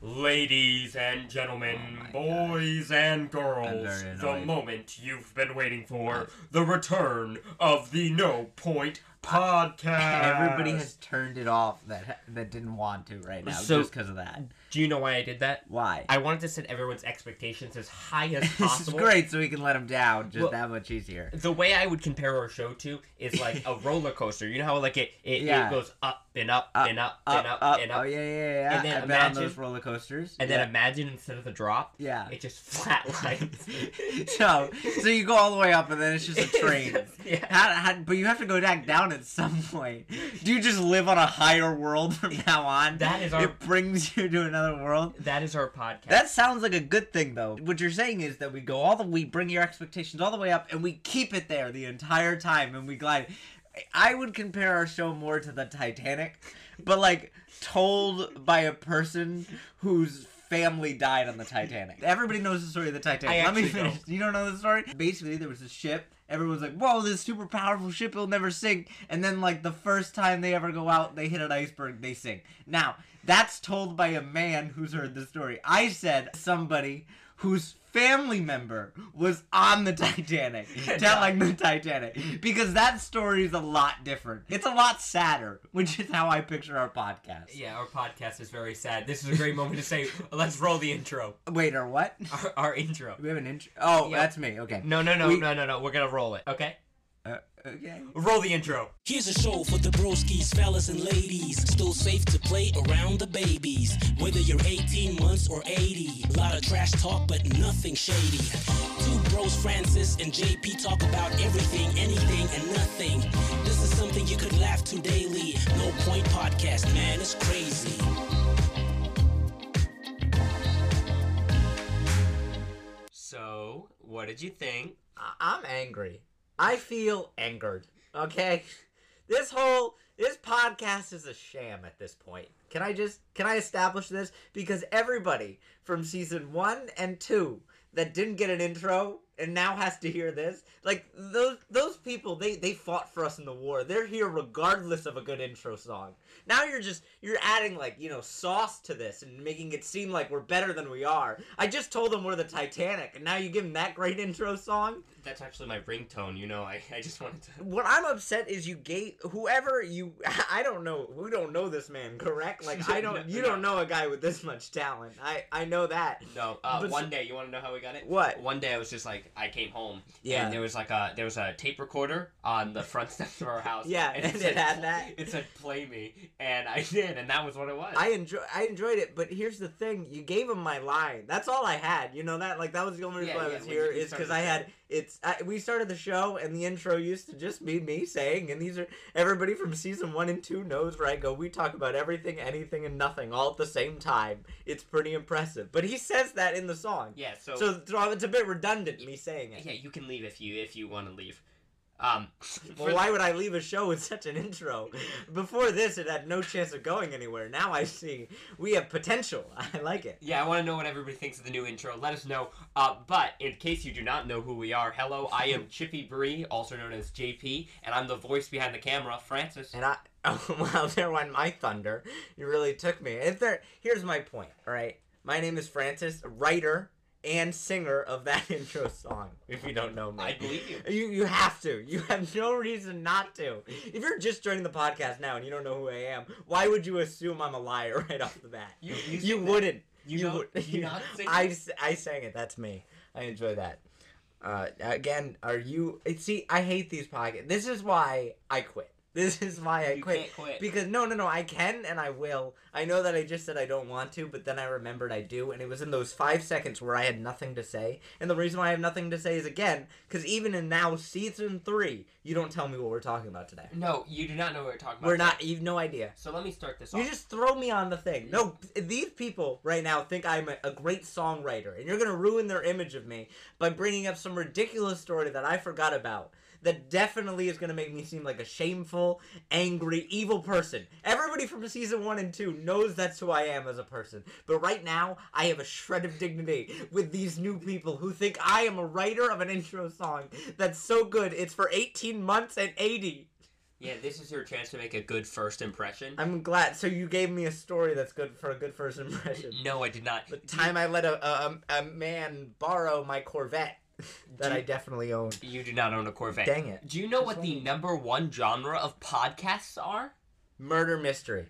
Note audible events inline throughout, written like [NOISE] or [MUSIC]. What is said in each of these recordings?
Ladies and gentlemen, Oh boys and girls, the moment you've been waiting for, oh. the return of the No Point Podcast. Everybody has turned it off that that didn't want to right now So- just because of that. Do you know why I did that? Why? I wanted to set everyone's expectations as high as possible. [LAUGHS] this is great, so we can let them down just Well- that much easier. The way I would compare our show to is like a [LAUGHS] roller coaster. You know how like it it, Yeah. it goes up and up Up, and up, and up, up, and up. Oh yeah, yeah, yeah. And then I've imagine- those roller coasters. And yeah. then imagine instead of the drop, yeah. it just [LAUGHS] flatlines. so, so you go all the way up, and then it's just a train. yeah. How, how, but you have to go back down at some point. Do you just live on a higher world from now on? That is our It brings you to another world. that is our podcast. That sounds like a good thing, though. What you're saying is that we go all the we bring your expectations all the way up, and we keep it there the entire time, and we glide. I would compare our show more to the Titanic, but like told by a person whose family died on the Titanic. Everybody knows the story of the Titanic. I Let me finish. don't. You don't know the story? Basically, there was a ship. Everyone's like, "Whoa, this super powerful ship will never sink." And then, like the first time they ever go out, they hit an iceberg, they sink. Now, that's told by a man who's heard the story. I said somebody whose family member was on the Titanic [LAUGHS] telling the Titanic because that story is a lot different. It's a lot sadder, which is how I picture our podcast. yeah, our podcast is very sad. This is a great moment to say, let's roll the intro. Wait, or what? Our, our intro. We have an intro. Oh, Yeah. that's me. Okay. No, no, no, We- no, no, no. We're gonna roll it. Okay. Uh, okay. Roll the intro. Here's a show for the broskies, fellas and ladies. Still safe to play around the babies. Whether you're 18 months or 80. Lot of trash talk, but nothing shady. Two bros, Francis and JP, talk about everything, anything, and nothing. This is something you could laugh to daily. No point podcast, man, it's crazy. So, what did you think? I- I'm angry. I feel angered. Okay? This whole this podcast is a sham at this point. Can I just can I establish this because everybody from season 1 and 2 that didn't get an intro and now has to hear this, like those those people they they fought for us in the war. They're here regardless of a good intro song. Now you're just you're adding like, you know, sauce to this and making it seem like we're better than we are. I just told them we're the Titanic and now you give them that great intro song? That's actually my ringtone. You know, I, I just wanted to. what I'm upset is you gave whoever you [LAUGHS] I don't know we don't know this man correct like I [LAUGHS] don't you don't know a guy with this much talent I I know that No, uh, But- one day, you want to know how we got it? What? One day, I was just like, I came home, Yeah. and there was like a there was a tape recorder on the front steps [LAUGHS] of our house. Yeah, and it [LAUGHS] said- had that? It said "Play Me," and I [LAUGHS] did, and that was what it was. I enjoy I enjoyed it but here's the thing you gave him my line that's all I had you know that like that was the only reason Yeah, why I was here because I had. It's I, we started the show and the intro used to just be me saying and these are everybody from season one and two knows where I go we talk about everything anything and nothing all at the same time it's pretty impressive but he says that in the song yeah. So, So, so it's a bit redundant me saying it. yeah, you can leave if you if you want to leave. Um, Well, why would I leave a show with such an intro? Before this, it had no chance of going anywhere. Now I see we have potential. [LAUGHS] I like it. Yeah, I want to know what everybody thinks of the new intro. Let us know. Uh, but in case you do not know who we are, hello, I am [LAUGHS] Chippybri, also known as JP, and I'm the voice behind the camera, Francis. And I, oh, [LAUGHS] well, there went my thunder. You really took me. If there, here's my point. All right, my name is Francis, writer and singer of that [LAUGHS] intro song. If you don't know me, I believe you. You you have to. You have no reason not to. If you're just joining the podcast now and you don't know who I am, why would you assume I'm a liar [LAUGHS] right off the bat? You- you you wouldn't. You know- you not [LAUGHS] sing I, I sang it. That's me. I enjoy that. Uh, again, are you? See, I hate these podcasts. This is why I quit. This is why I You quit. can't quit. Because no, no, no, I can and I will. I know that I just said I don't want to, but then I remembered I do, and it was in those five seconds where I had nothing to say. And the reason why I have nothing to say is again, because even in now season three, you don't tell me what we're talking about today. No, you do not know what we're talking about. We're not. You've no idea. So let me start this You off. just throw me on the thing. No, these people right now think I'm a, a great songwriter, and you're gonna ruin their image of me by bringing up some ridiculous story that I forgot about. That definitely is gonna make me seem like a shameful, angry, evil person. Everybody from season one and two knows that's who I am as a person. But right now, I have a shred of dignity with these new people who think I am a writer of an intro song that's so good it's for 18 months and 80. Yeah, this is your chance to make a good first impression. I'm glad. So you gave me a story that's good for a good first impression. no, I did not. The time I let a, a, a man borrow my Corvette [LAUGHS] that Do- I definitely own. You do not own a Corvette. Dang it. Do you know Just what the wondering. number one genre of podcasts are? Murder mystery.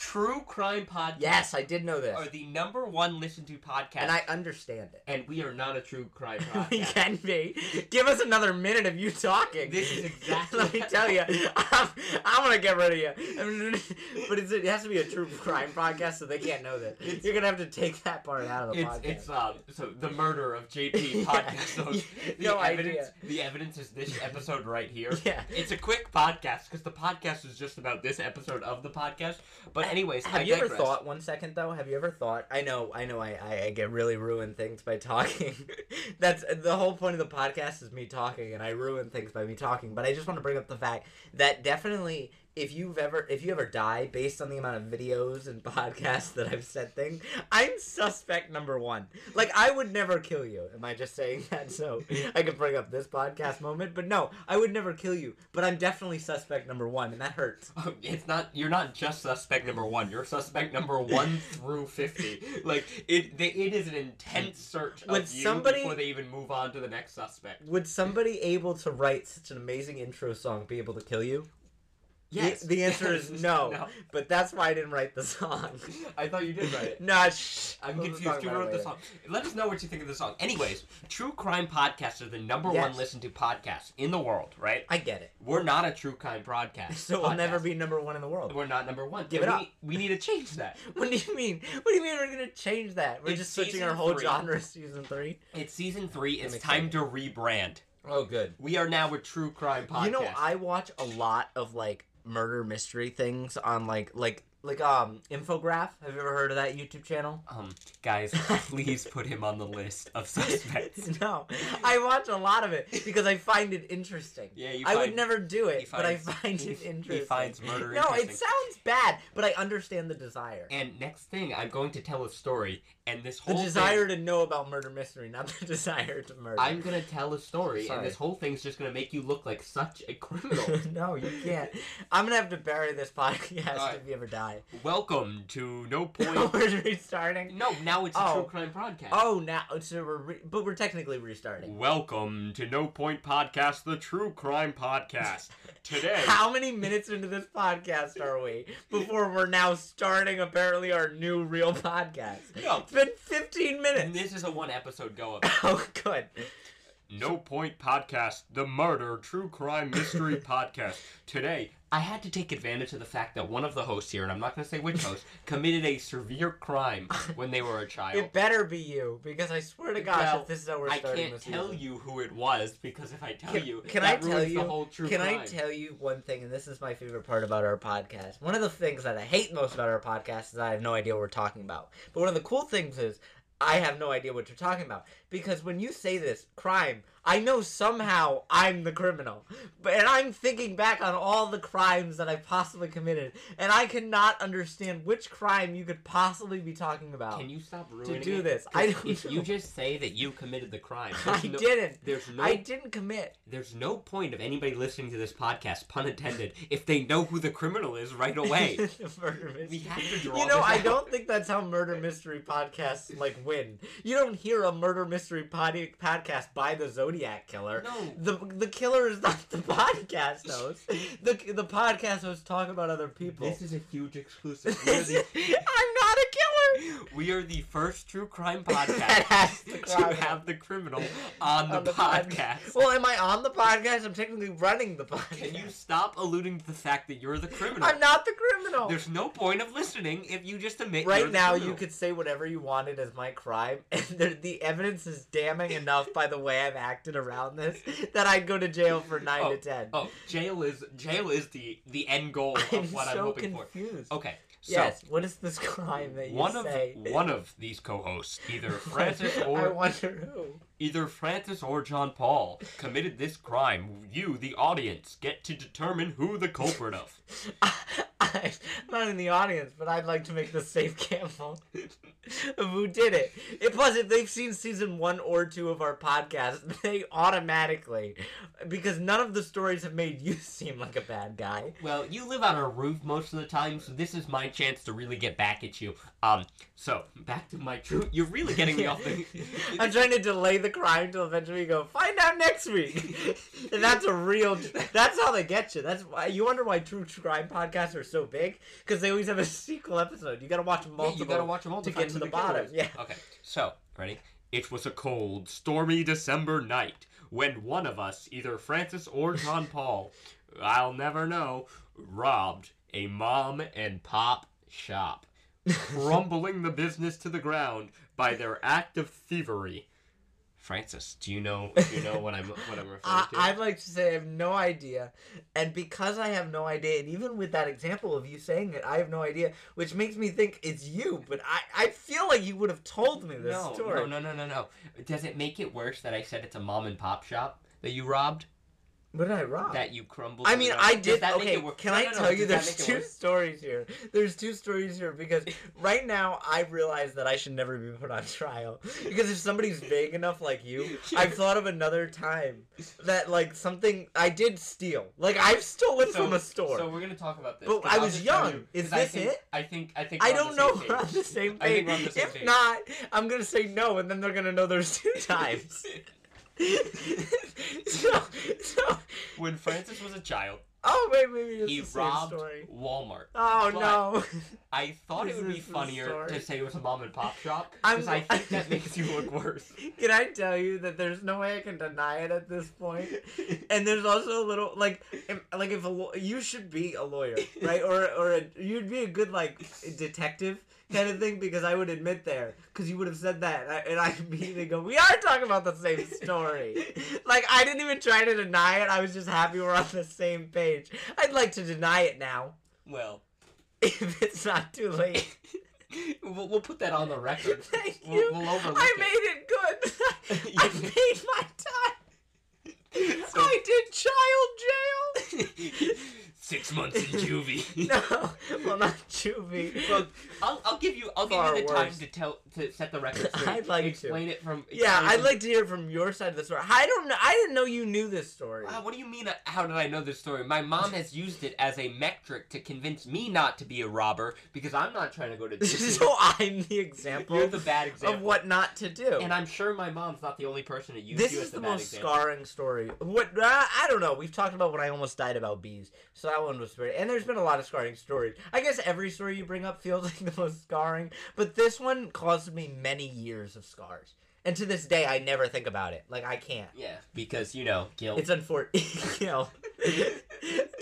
True crime podcasts Yes, I did know this. are the number one listened to podcast. And I understand it. and we are not a true crime podcast. we podcast. can be. Give us another minute of you talking. This is exactly- [LAUGHS] Let me tell you, I'm, I'm gonna get rid of you. [LAUGHS] but it's, it has to be a true crime podcast, so they can't know that. It's- You're gonna have to take that part out of the It's podcast. it's um so the murder of JP [LAUGHS] Yeah. podcast host. The No evidence idea. the evidence is this episode right here. Yeah. It's a quick podcast because the podcast is just about this episode of the podcast. But anyways, have I you ever thought one second though? Have you ever thought? I know, I know, I, I, I get really ruin things by talking. [LAUGHS] That's the whole point of the podcast is me talking, and I ruin things by me talking. But I just want to bring up the fact that definitely, if you've ever, if you ever die based on the amount of videos and [LAUGHS] podcasts that I've said things, I'm suspect number one. Like I would never kill you. Am I just saying that so I could bring up this podcast moment? But no, I would never kill you. But I'm definitely suspect number one, and that hurts. [LAUGHS] Um, it's not. You're not just suspect number one. You're suspect number one [LAUGHS] through fifty. Like it. They, it is an intense search Would of you somebody- before they even move on to the next suspect. Would somebody able to write such an amazing intro song be able to kill you? Yes. The, the answer Yes. is [LAUGHS] no, No. But that's why I didn't write the song. I thought you did write it. nah, shh. I'm We'll confused. You wrote the song. Let us know what you think of the song. Anyways, true crime podcasts are the number Yes. one listened to podcast in the world, right? I get it. We're not a true crime broadcast. [LAUGHS] So we'll never be number one in the world. We're not number one. Give And it we, up. We need to change that. [LAUGHS] What do you mean? What do you mean we're gonna change that? We're It's just switching our whole three. genre season three. It's season three. It's I'm time to rebrand. Oh, good. We are now a true crime podcast. You know, I watch a lot of like murder mystery things on like like like um infograph. Have you ever heard of that YouTube channel? Um, guys, please put him on the list of [LAUGHS] suspects. [LAUGHS] no, I watch a lot of it because I find it interesting. Yeah, you I would never do he it, but I find he- it he interesting. finds murder No, it sounds bad, but I understand the desire. And next thing, I'm going to tell a story, and this whole the desire thing, to know about murder mystery, not the [LAUGHS] desire to murder. I'm gonna tell a story, Sorry. and this whole thing's just gonna make you look like such a criminal. [LAUGHS] no, you can't. I'm gonna have to bury this podcast Alright. if you ever die. Welcome to No [LAUGHS] Point. Oh, we're restarting. no, now it's a Oh. true crime podcast. Oh, now so we're re- but we're technically restarting. Welcome to No Point Podcast, the true crime podcast. Today, How many minutes into this podcast are we before we're now starting apparently our new real podcast? No. Been 15 and minutes. this is a one episode go of [LAUGHS] Oh, good. No Point Podcast, the murder true crime mystery [LAUGHS] podcast. Today, I had to take advantage of the fact that one of the hosts here, and I'm not going to say which host, [LAUGHS] committed a severe crime when they were a child. It better be you because I swear to gosh, Well, if this is how we're I starting can't the tell season. you who it was because if I tell Can, you, can I that tell ruins you? the whole true can crime. I tell you one thing? And this is my favorite part about our podcast. One of the things that I hate most about our podcast is I have no idea what we're talking about. But one of the cool things is I have no idea what you're talking about. Because when you say this crime, I know somehow I'm the criminal. But and I'm thinking back on all the crimes that I've possibly committed, and I cannot understand which crime you could possibly be talking about. Can you stop ruining do it? this? I don't If you just say that you committed the crime, [LAUGHS] I no, didn't. There's no. I didn't commit. There's no point of anybody listening to this podcast, pun intended, if they know who the criminal is right away. [LAUGHS] murder mystery. we have to draw You know, I out. don't think that's how murder mystery podcasts like win. You don't hear a murder mystery pod- podcast by the Zodiac killer. No. The the killer is not the [LAUGHS] podcast host. The the podcast hosts talk about other people. This is a huge exclusive. [LAUGHS] We are, the, I'm not a killer. [LAUGHS] we are the first true crime [LAUGHS] podcast to have the criminal on the, On the podcast. Well, am I on the podcast? I'm technically running the podcast. Can you stop alluding to the fact that you're the criminal? I'm not the criminal. There's no point of listening if you just admit Right you're now, criminal. you could say whatever you wanted as my crime, [LAUGHS] and the, the evidence is damning enough by the way I've acted around this that I'd go to jail for nine Oh, to ten. Oh, jail is jail is the the end goal of I'm what so I'm hoping for. confused. Okay, so yes, what is this [LAUGHS] crime that you one say? of one of these co-hosts, either [LAUGHS] Francis or I wonder who. Either Francis or John Paul, committed this crime. You, the audience, get to determine who the culprit of. [LAUGHS] I'm not in the audience, but I'd like to make the safe gamble of who did it. it. Plus, if they've seen season one or two of our podcast, [LAUGHS] they automatically, because none of the stories have made you [LAUGHS] seem like a bad guy. Well, you live on a roof most of the time, so this is my chance to really get back at you. Um, so back to my true. You're really getting me off the. I'm trying to delay the crime till eventually you go find out next week, [LAUGHS] and that's a real. That's how they get you. That's why you wonder why true crime podcasts are so big because they always have a [LAUGHS] sequel episode. You got to watch Yeah, multiple. you gotta watch them all to get to who the bottom. is. Yeah. Okay. So ready? It was a cold, stormy December night when one of us, either Francis or John [LAUGHS] Paul, I'll never know, robbed a mom and pop shop, crumbling the business to the ground by their act of thievery. Francis, do you know? Do [LAUGHS] you know what I'm what I'm referring I, to? I'd like to say I have no idea, and because I have no idea, and even with that example of you saying it, I have no idea, which makes me think it's you. But I, I feel like you would have told me this no, story. no, no, no, no, no. Does it make it worse that I said it's a mom and pop shop that you robbed? What did I rob? That you crumbled? I mean. I did. that make Okay, it can No, I no, no, tell you? There's two stories here. There's two stories here because right now I realize that I should never be put on trial [LAUGHS] because if somebody's vague enough like you, I've thought of another time that like something I did steal. Like I've stolen from a store. So we're gonna talk about this. But I was young. you, Is 'cause I this think- it? I think I think I don't know we're on the same page. the same if page. not, I'm gonna say no, and then they're gonna know there's two [LAUGHS] times. [LAUGHS] [LAUGHS] so, so, When Francis was a child, oh wait, maybe it's he the same robbed story. Walmart. Oh but- no. I thought Is it would be this the funnier story? to say it was a mom and pop shop [LAUGHS] I'm- because I think that makes you look worse. [LAUGHS] Can I tell you that there's no way I can deny it at this point? And there's also a little like, if, like if a law- you should be a lawyer, right? Or or a, you'd be a good like detective kind of thing because I would admit there because you would have said that and I, immediately go, we are talking about the same story. [LAUGHS] like I didn't even try to deny it. I was just happy we're on the same page. I'd like to deny it now well, [LAUGHS] if it's not too late. [LAUGHS] we'll, we'll put that on the record. Thank We'll- you. we'll overlook I made it good. I paid my time. So- I did child jail. Six months in [LAUGHS] juvie. no, well not juvie. Well, I'll, I'll give you I'll give you the time to tell to set the record [LAUGHS] straight. I'd like to. explain it from. yeah, I'd like to hear from your side of the story. I don't know. I didn't know you knew this story. Wow, what do you mean? uh, How did I know this story? My mom has used it as a metric to convince me not to be a robber because I'm not trying to go to [LAUGHS] jail. so I'm the example You're the bad example of what not to do. And I'm sure my mom's not the only person to use this you is as the the most example. scarring story. What uh, I don't know. We've talked about when I almost died about bees, so that one was pretty. And there's been a lot of scarring stories. I guess every story you bring up feels [LAUGHS] like the most scarring, but this one caused me many years of scars. And to this day, I never think about it. Like I can't. Yeah, because you know guilt. It's unfortunate. you know,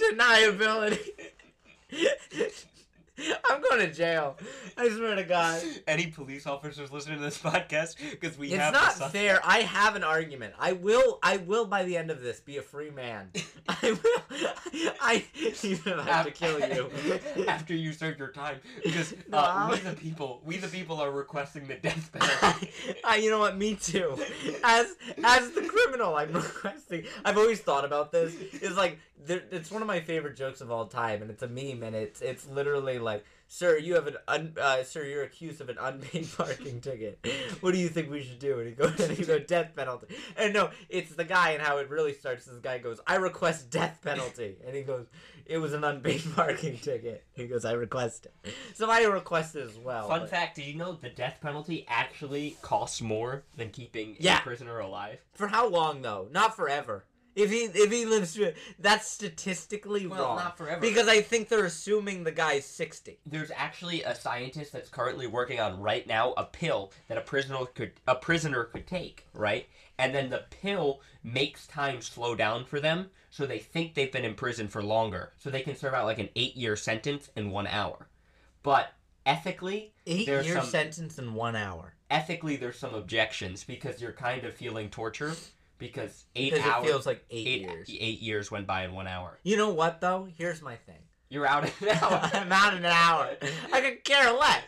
deniability. [LAUGHS] I'm going to jail. I swear to God. [LAUGHS] Any police officers listening to this podcast? Because we It's have not fair. I have an argument. I will. I will by the end of this be a free man. [LAUGHS] I will. I even I have to kill you. after you serve your time. Because No, uh, we the people, we the people are requesting the death penalty. I, you know what? Me too. As as the criminal, I'm requesting. I've always thought about this. It's like there, it's one of my favorite jokes of all time, and it's a meme, and it's it's literally like, "Sir, you have an un, uh, sir, you're accused of an unpaid [LAUGHS] parking ticket. What do you think we should do?" And he goes, [LAUGHS] and he goes, "Death penalty." And no, it's the guy, and how it really starts. This guy goes, "I request death penalty," and he goes, "It was an unpaid [LAUGHS] parking ticket." He goes, "I request it." So I request it as well. Fun but- fact: Did you know the death penalty actually costs more than keeping Yeah. a prisoner alive? For how long though? Not forever. If he if he lives through that's statistically Well, wrong. not forever. Because I think they're assuming the guy's sixty. There's actually a scientist that's currently working on right now a pill that a prisoner could a prisoner could take, right? And then the pill makes time slow down for them, so they think they've been in prison for longer, so they can serve out like an eight-year sentence in one hour. But ethically, eight year some- sentence in one hour. ethically, there's some objections because you're kind of feeling torture because eight Because hours, it feels like eight, eight, years. eight years went by in one hour. You know what though? Here's my thing. You're out in an hour. [LAUGHS] I'm out in an hour. I could care less.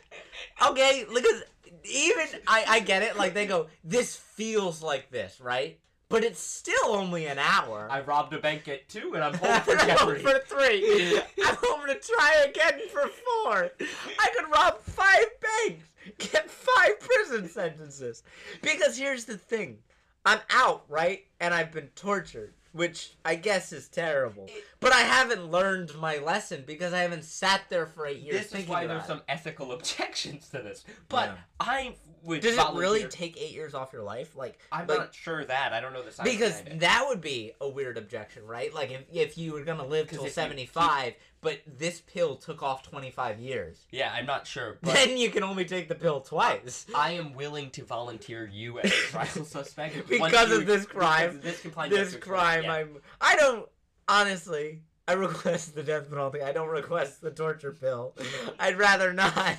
Okay, because even I, I get it. Like they go, this feels like this, right? but it's still only an hour. I robbed a bank at two, and I'm [LAUGHS] home for I'm home for three. I'm home to try again for four. I could rob five banks, get five prison sentences. Because here's the thing I'm out, right? And I've been tortured, which I guess is terrible. But I haven't learned my lesson because I haven't sat there for eight years This is why there's it. some ethical [LAUGHS] objections to this. But Yeah. I would. Does it really take eight years off your life? Like, I'm like, not sure that. I don't know the science because behind it. that would be a weird objection, right? Like if, if you were gonna live till seventy five, but this pill took off twenty five years, Yeah, I'm not sure. But then you can only take the pill twice. I am willing to volunteer you as a trial [LAUGHS] suspect Because of this crime, of This, this crime, yeah. I'm. I don't honestly. I request the death penalty. I don't request the torture pill. [LAUGHS] I'd rather not.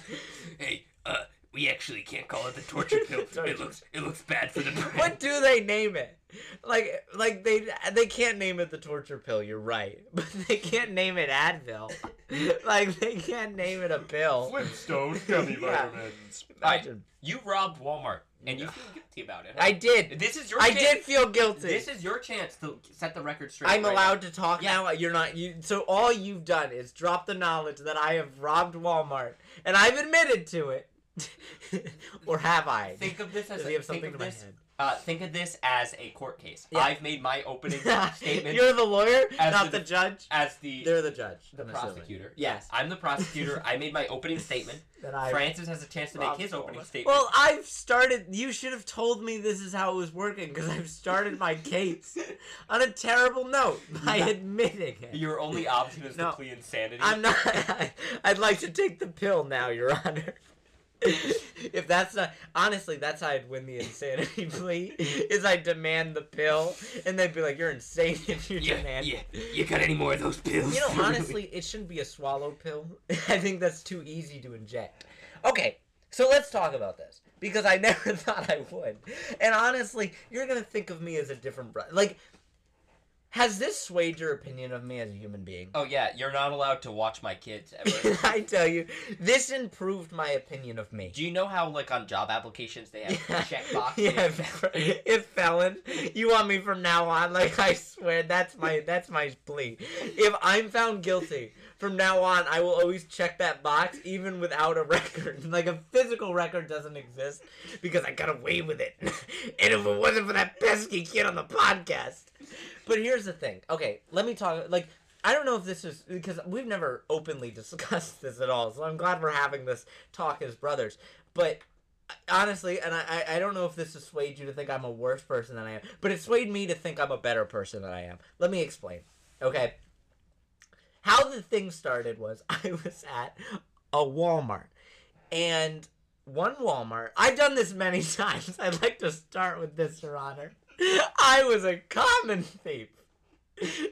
Hey, we actually can't call it the torture pill. [LAUGHS] It looks, it looks bad for the brain. What do they name it? Like, like they they can't name it the torture pill. You're right, [LAUGHS] but they can't name it Advil. [LAUGHS] like they can't name it a pill. Flintstone gummy Yeah. vitamins. Alright, Imagine. you robbed Walmart, and you feel guilty about it. huh? I did. This is your. I chance. did feel guilty. This is your chance to set the record straight. I'm right allowed now. to talk Yeah. now. You're not. You. So all you've done is drop the knowledge that I have robbed Walmart, and I've admitted to it. [LAUGHS] or have I? Think of this as Does he have think something of to my this. head? Uh, think of this as a court case. Yeah. I've made my opening [LAUGHS] statement You're the lawyer, As not the the, judge. as the They're the judge. the I'm assuming. prosecutor. Yes. I'm the prosecutor. I made my opening statement. [LAUGHS] I Francis has a chance to make his opening statement. Well, I've started. You should have told me this is how it was working because I've started my case on a terrible note by Yeah. admitting it. Your only option is No. to plead insanity. I'm not. I'd like to take the pill now, Your Honor. [LAUGHS] if that's not honestly, that's how I'd win the insanity [LAUGHS] plea. Is I demand the pill, and they'd be like, "You're insane if you Yeah, demand." yeah. You got any more of those pills? You know, [LAUGHS] honestly, it shouldn't be a swallow pill. I think that's too easy to inject. Okay, so let's talk about this because I never thought I would. And honestly, you're gonna think of me as a different brother. Like, has this swayed your opinion of me as a human being? Oh yeah, you're not allowed to watch my kids [LAUGHS] ever. I tell you, this improved my opinion of me. Do you know how like on job applications they have check boxes? [LAUGHS] Yeah, if, if felon, you want me from now on? Like I swear, that's my that's my plea. If I'm found guilty from now on, I will always check that box, even without a record. [LAUGHS] Like a physical record doesn't exist because I got away with it. and if it wasn't for that pesky kid on the podcast. But here's the thing. Okay, let me talk. Like I don't know if this is because we've never openly [LAUGHS] discussed this at all. So I'm glad we're having this talk as brothers. But honestly, and I, I don't know if this has swayed you to think I'm a worse person than I am, but it swayed me to think I'm a better person than I am. Let me explain. Okay. How the thing started was [LAUGHS] I was at a Walmart, and one Walmart. I've done this many [LAUGHS] times. I'd like to start with this, Your Honor. I was a common thief.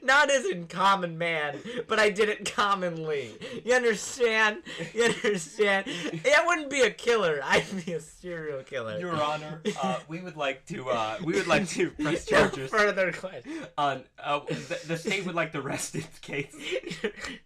Not as in common man, but I did it commonly. You understand? You understand? That wouldn't be a killer. I'd be a serial killer. Your Honor, uh, we would like to uh, we would like to [LAUGHS] press No charges further question. on uh, the, the state would like to rest its case.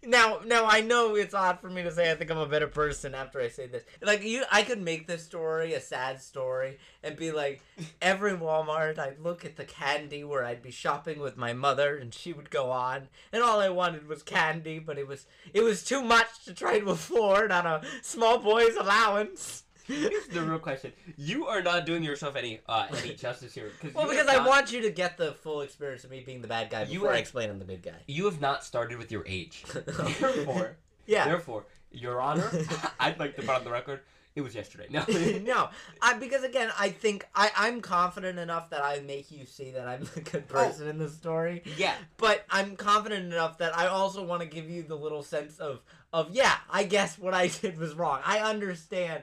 now, now I know it's odd for me to say I think I'm a better person after I say this. Like you, I could make this story a sad story and be like, every Walmart I'd look at the candy where I'd be shopping with my mother and she would go on, and all I wanted was candy, but it was it was too much to try to afford on a small boy's allowance. Here's the real question: You are not doing yourself any uh, any [LAUGHS] justice here. Well, because have I want you to get the full experience of me being the bad guy before I explain I'm the good guy. you have not started with your age. [LAUGHS] Therefore, Yeah. therefore, Your Honor, [LAUGHS] I'd like to put on the record. It was yesterday. No. [LAUGHS] no, [LAUGHS] I, because again, I think I, I'm confident enough that I make you see that I'm the good oh. person in the story. yeah. But I'm confident enough that I also want to give you the little sense of of yeah, I guess what I did was wrong. I understand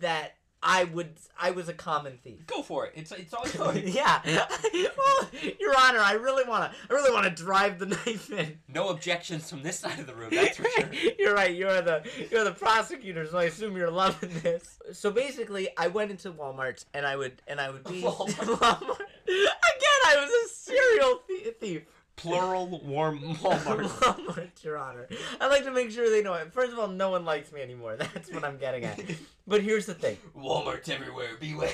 that I would I was a common thief. Go for it. It's it's all [LAUGHS] yours. yeah. [LAUGHS] well, Your Honor, I really wanna I really wanna drive the [LAUGHS] knife in. No objections from this side of the room. That's for sure. you're right. You're the you're the prosecutor, so I assume you're loving this. So basically, I went into Walmart and I would and I would be Walmart. Walmart. Again, I was a serial thi- thief. Plural warm [LAUGHS] Walmart. Walmart, Your Honor. I like to make sure they know it. First of all, no one likes me anymore. [LAUGHS] That's what I'm getting at. But here's the thing. [LAUGHS] Walmart's everywhere. Beware.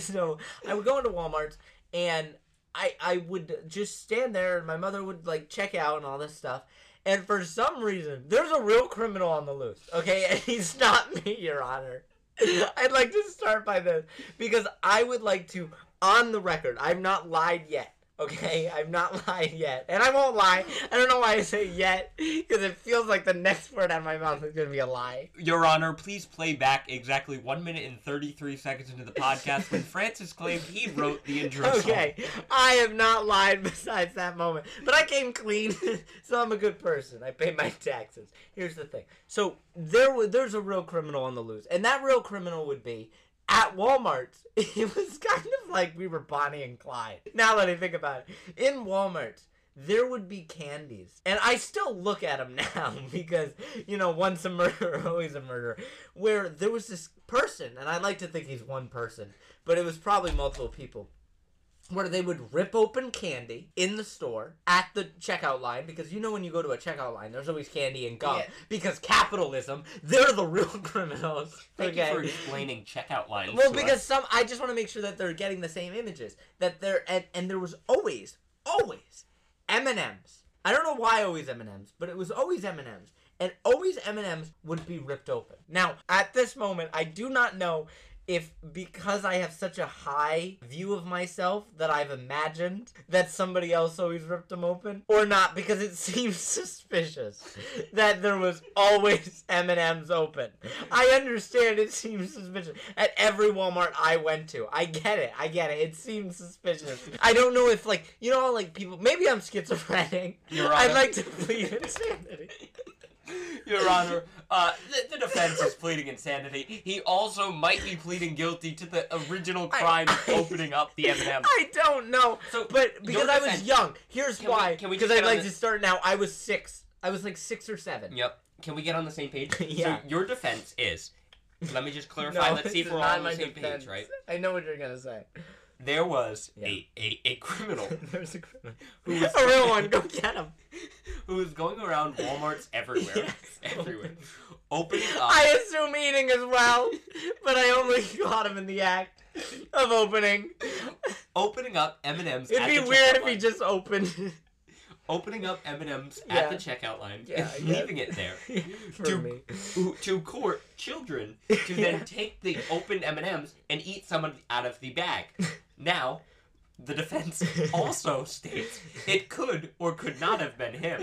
so I would go into Walmart and I I would just stand there and my mother would like check out and all this stuff. And for some reason, there's a real criminal on the loose. Okay, and he's not me, Your Honor. I'd like to start by this because I would like to, on the record, I've not lied yet. Okay, I'm not [LAUGHS] lying yet, and I won't lie. I don't know why I say yet because it feels like the next word out of my mouth is gonna be a lie. Your Honor, please play back exactly one minute and thirty-three seconds into the podcast when [LAUGHS] Francis claimed he wrote the intro song. Okay, I have not lied [LAUGHS] besides that moment, but I came clean, so I'm a good person. I pay my taxes. Here's the thing: so there, there's a real criminal on the loose, and that real criminal would be at Walmart. [LAUGHS] It was kind of like we were Bonnie and Clyde. Now that I think about it, in Walmart. There would be candies, and I still look at them [LAUGHS] now because you know, once a murderer, [LAUGHS] always a murderer. Where there was this person, and I like to think he's one person, but it was probably multiple people where they would rip open candy in the store at the checkout line because you know when you go to a checkout line there's always candy and gum Yeah. because capitalism they're the real [LAUGHS] criminals Thank okay you for explaining checkout lines. well to because us. some i just want to make sure that they're getting the same images that they're and, and there was always always m&ms i don't know why always m&ms but it was always m&ms and always m&ms would be ripped open now at this moment i do not know if because I have such a high view of myself that I've imagined that somebody else always ripped them open or not because it [LAUGHS] seems suspicious that there was always M&Ms open. I understand it seems suspicious at every Walmart I went to. I get it. I get it. It seems suspicious. I don't know if like you know like people maybe I'm schizophrenic. Your I'd like to plead insanity. [LAUGHS] [LAUGHS] Your Honor, uh, the, the defense is pleading insanity. He also might be pleading guilty to the original I- crime of [LAUGHS] opening up the M&M. [LAUGHS] I don't know. So, but your because I was young, here's Can we- why. can we Because I'd like the- to start now. I was six. I was like six or seven. Yep. Can we get on the same page? Yeah. So your defense is, let me just clarify. let's see if this we're is all not on the my same defense. page, right? I know what you're gonna say. There was Yeah. a, a, a criminal There's a criminal. Who was- a real one. Go get him. Who was going around Walmarts everywhere, [LAUGHS] Yes. everywhere, opening up. I assume eating as well, but I only caught him in the act of opening. opening up M&Ms It'd at be the weird if he just opened. opening up M&Ms Yeah. at the checkout line Yeah, [LAUGHS] and leaving it there [LAUGHS] For to, me. to- court children to Yeah. then take the open M&Ms and eat some of out of the bag. Now, the defense also [LAUGHS] states it could or could not have been him.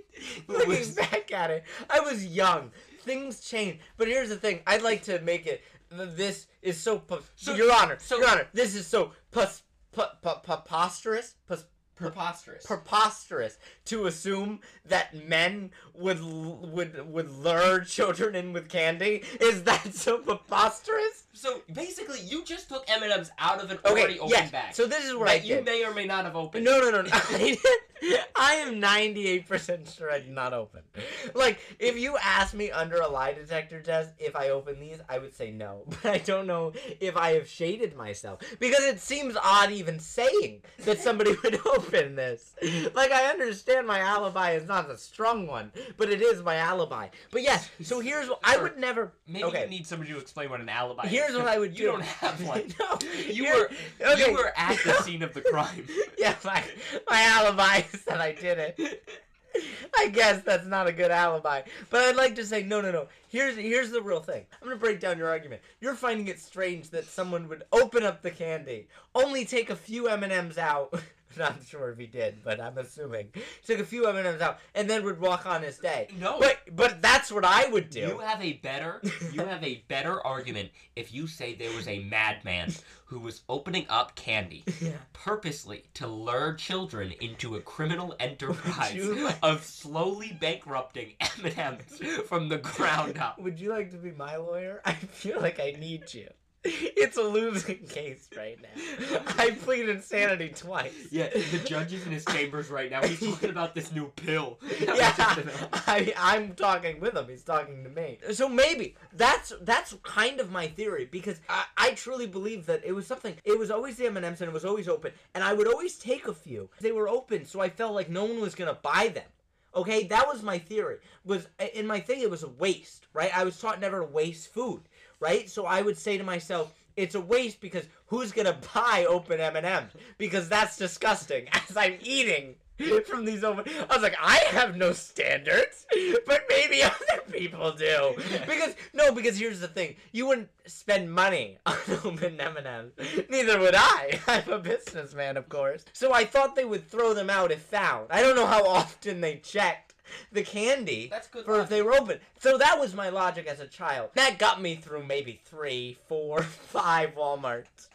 [LAUGHS] Looking was- back at it, I was young. Things change. But here's the thing: I'd like to make it. This is so. pu- So- Your Honor, so- Your Honor, this is so pus, pu, pu, preposterous. Pus, Preposterous. preposterous to assume that men would would would lure children in with candy. Is that so preposterous? So basically, you just took M&Ms out of an Okay, already open yes. bag. So this is what I that you may or may not have opened. No, no, no, no. [LAUGHS] I, am 98% sure I did not open. Like, if you asked me under a lie detector test if I opened these, I would say no. [LAUGHS] But I don't know if I have shaded myself. Because it seems odd even saying that somebody [LAUGHS] would open this. Like, I understand my alibi is not a strong one, but it is my alibi. But yes, so here's what I would never. Maybe okay. you need somebody to explain what an alibi is. Here's what I would You do. don't have one. [LAUGHS] no, You were okay. you were at the [LAUGHS] scene of the crime. [LAUGHS] yeah, my, my alibi is that I did it. I guess that's not a good alibi. But I'd like to say, no, no, no. Here's here's the real thing. I'm gonna break down your argument. You're finding it strange that someone would open up the candy, only take a few M and M's out. [LAUGHS] Not sure if he did, but I'm assuming took a few M and M's out, and then would walk on his day. No. but but that's what I would do. You have a better you [LAUGHS] have a better argument if you say there was a madman who was opening up candy Yeah. purposely to lure children into a criminal enterprise like- of slowly bankrupting M&Ms from the ground up. Would you like to be my lawyer? [LAUGHS] I feel like I need you. [LAUGHS] It's a losing case right now. [LAUGHS] I plead insanity twice. Yeah, the judge is in his chambers right now. He's talking about this new pill. [LAUGHS] Yeah. I, I'm talking with him. He's talking to me. So maybe that's that's kind of my theory because I, I truly believe that it was something. It was always the M and M's and it was always open, and I would always take a few. They were open, so I felt like no one was gonna buy them. Okay, that was my theory. Was in my thing, it was a waste, right? I was taught never to waste food, right? So I would say to myself, it's a waste because who's gonna buy open M&Ms? Because that's disgusting. [LAUGHS] As I'm eating from these open, I was like, I have no standards, but maybe [LAUGHS] other people do. Because no, because here's the thing: you wouldn't spend money [LAUGHS] on open M&Ms. Neither would I. I'm a businessman, of course. So I thought they would throw them out if found. I don't know how often they checked the candy That's good for if they were open. So that was my logic as a child. That got me through maybe three, four, [LAUGHS] five Walmarts.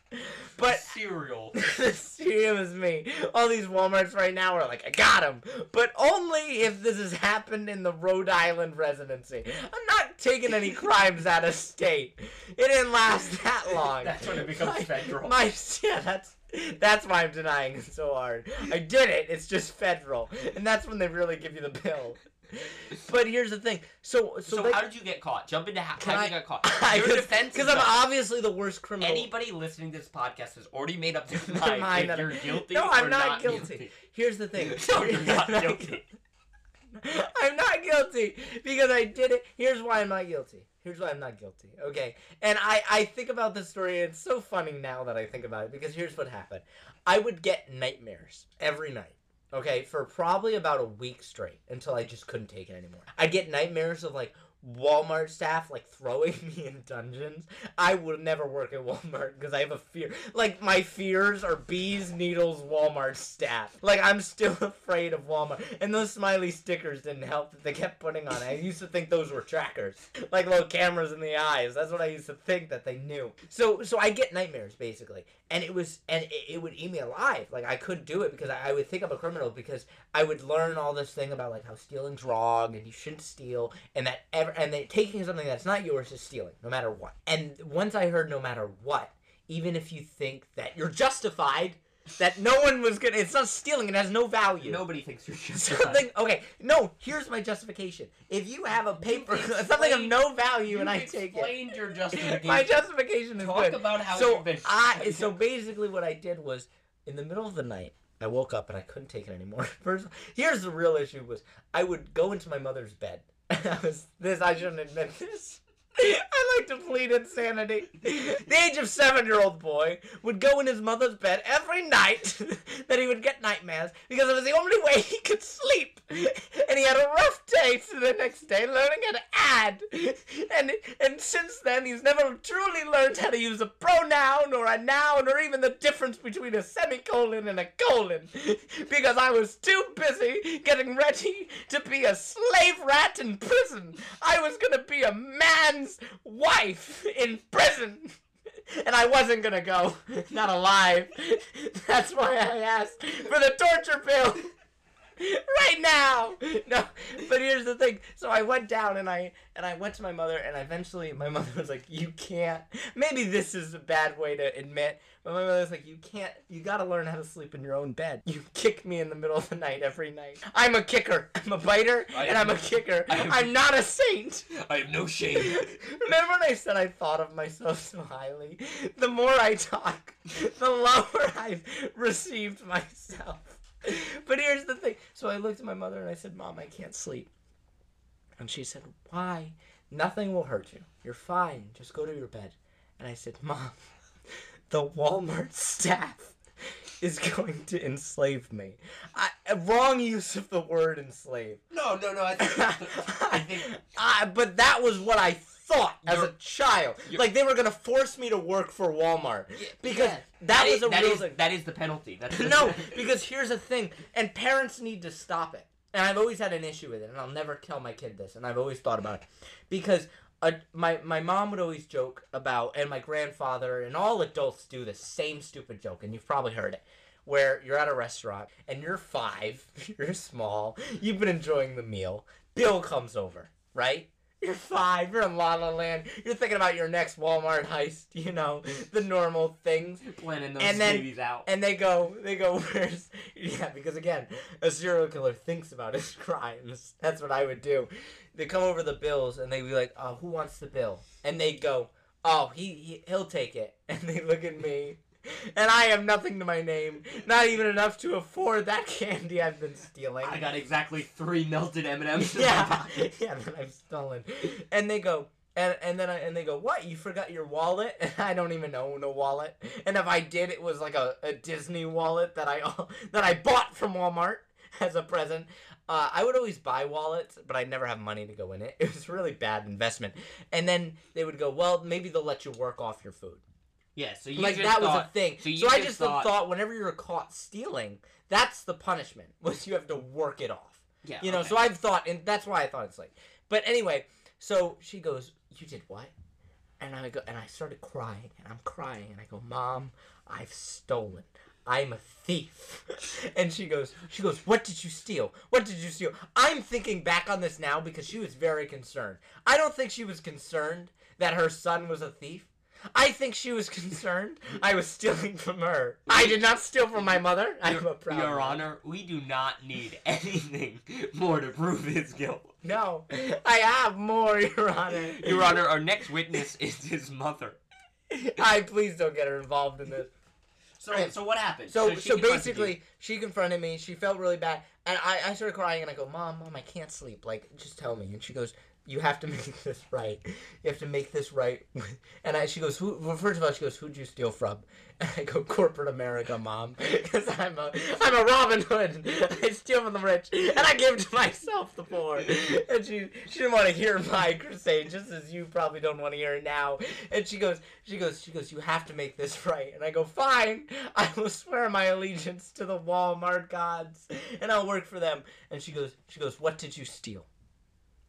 But serial. [LAUGHS] the serial is me. All these Walmarts right now are like, I got him. But only if this has happened in the Rhode Island residency. I'm not taking any [LAUGHS] crimes out of state. It didn't last that long. That's when it becomes my, federal. My, yeah, that's [LAUGHS] that's why I'm denying it so hard. I did it. It's just federal, and that's when they really give you the bill. But here's the thing. So so, So, they, how did you get caught? Jump into how, how I- you got caught. [LAUGHS] Your defense because I'm done. obviously the worst criminal. Anybody listening to this podcast has already made up their [LAUGHS] mind, mind that- you're guilty No, I'm not, guilty. Here's the thing. No, you're not guilty. I'm not guilty because I did it. Here's why I'm not guilty. Here's why I'm not guilty. Okay. And I, I think about this story, and it's so funny now that I think about it because here's what happened. I would get nightmares every night. Okay, for probably about a week straight until I just couldn't take it anymore. I'd get nightmares of like Walmart staff like throwing [LAUGHS] me in dungeons. I would never work at Walmart because I have a fear. Like my fears are bees, needles, Walmart staff. Like I'm still [LAUGHS] afraid of Walmart. And those smiley stickers didn't help that they kept putting on. I used to think those were trackers, like little cameras in the eyes. That's what I used to think that they knew. So so I get nightmares basically, and it was and it, it would eat me alive. Like I couldn't do it because I, I would think I'm a criminal because I would learn all this thing about like how stealing's wrong and you shouldn't steal and that ever and that taking something that's not yours is stealing no matter what. And once I heard no matter what, even if you think that you're justified, that no one was gonna, it's not stealing. It has no value. Nobody thinks you're just [LAUGHS] Something okay. No, here's my justification. If you have a paper, [LAUGHS] something of no value, and I take it, explained your [LAUGHS] justification. my justification is Talk good. about how so. I so basically what I did was in the middle of the night I woke up and I couldn't take it anymore. First, here's the real issue: was I would go into my mother's bed. I was this. I shouldn't admit this. I like to plead insanity. The age of seven-year-old boy would go in his mother's bed every night [LAUGHS] that he would get nightmares because it was the only way he could sleep. And he had a rough day to the next day learning how to add. And and since then he's never truly learned how to use a pronoun or a noun or even the difference between a semicolon and a colon. [LAUGHS] Because I was too busy getting ready to be a slave rat in prison. I was gonna be a man's wife in prison. And I wasn't gonna go, [LAUGHS] not alive. [LAUGHS] That's why I asked for the torture bill [LAUGHS] right now. No, but here's the thing. So I went down and I and I went to my mother and eventually my mother was like, "You can't." Maybe this is a bad way to admit, but my mother was like, "You can't. You got to learn how to sleep in your own bed. You kick me in the middle of the night every night. I'm a kicker. I'm a biter, and I'm a kicker. Am- I'm not a saint." I have no shame. [LAUGHS] Remember when I said I thought of myself so highly? The more I talk, the lower [LAUGHS] I've received myself. [LAUGHS] But here's the thing. So I looked at my mother and I said, Mom, I can't sleep. And she said, Why? Nothing will hurt you. You're fine. Just go to your bed. And I said, Mom, [LAUGHS] the Walmart staff [LAUGHS] is going to enslave me. I, wrong use of the word enslave. No, no, no. I think. I think. I, but that was what I thought as a child. Like they were gonna force me to work for Walmart because Yeah. that, was a that real is- thing. That is the penalty. That's [LAUGHS] no, [LAUGHS] because here's the thing, and parents need to stop it. And I've always had an issue with it, and I'll never tell my kid this. And I've always thought about it because uh, my my mom would always joke about, and my grandfather and all adults do the same stupid joke, and you've probably heard it. Where you're at a restaurant and you're five, [LAUGHS] you're small, you've been enjoying the meal. Bill comes over, right? You're five, you're in La La Land, you're thinking about your next Walmart heist, [LAUGHS] you know, the normal things. Planning those And then- babies out. and they go they go [LAUGHS] where's yeah because again a serial killer thinks about his [LAUGHS] crimes. That's what i would do. They come over the bills and they be like oh who wants the bill? And they go oh he, he he'll take it. And they look at me [LAUGHS] and i have nothing to my name not even enough to afford that candy i've been stealing I got exactly three melted M and M's. yeah, [LAUGHS] yeah, that I've stolen. And they go, And, and then I, and they go, what? You forgot your wallet? And [LAUGHS] I don't even own a wallet. And if I did, it was like a, a Disney wallet that I that I bought from Walmart as a present. Uh, I would always buy wallets, but I'd never have money to go in it. It was a really bad investment. And then they would go, well, maybe they'll let you work off your food. Yeah, so you like that was a thing. So, So, I just just thought, thought whenever you're caught stealing, that's the punishment. [LAUGHS] Was you have to work it off. yeah, You know, okay. so I've thought, and that's why I thought it's like. But anyway, so she goes, "You did what?" And I go, and I started crying, and I'm crying, and I go, "Mom, I've stolen. I'm a thief." [LAUGHS] and she goes, "She goes, what did you steal? What did you steal?" I'm thinking back on this now because she was very concerned. I don't think she was concerned that her son was a thief. I think she was [LAUGHS] concerned I was stealing from her. I did not steal from my mother. I'm a proud Your. Honor, we do not need [LAUGHS] anything more to prove his guilt. No, I have more, [LAUGHS] Your Honor. Your Honor, our next witness is his mother. I please don't get her involved in this. So, Right. so what happened? So, she so basically, you. she confronted me. She felt really bad, and I, I started crying, and I go, "Mom, mom, I can't sleep. Like, just tell me." And she goes, "You have to [LAUGHS] make this right. You have to make this right." And I, she goes, "Who?" Well, first of all, she goes, "Who'd you steal from?" [LAUGHS] And I go, "Corporate America, mom, [LAUGHS] because I'm a, I'm a Robin Hood. I steal from the rich, and I give to myself the poor." And she, she didn't want to hear my crusade, just as you probably don't want to hear it now. And she goes, she goes, she goes, "You have to make this right." And I go, "Fine, I will swear my allegiance to the Walmart gods, and I'll work for them." And she goes, she goes, "What did you steal?"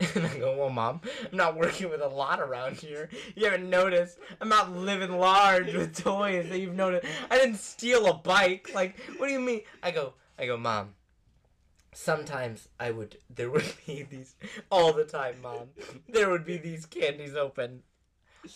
[LAUGHS] And I go, well, mom, I'm not working with a lot around here. You haven't noticed. I'm not living large with toys that you've noticed. I didn't steal a bike. Like, what do you mean? I go, I go, mom. Sometimes I would, there would be these, all the time, mom. There would be these candies open.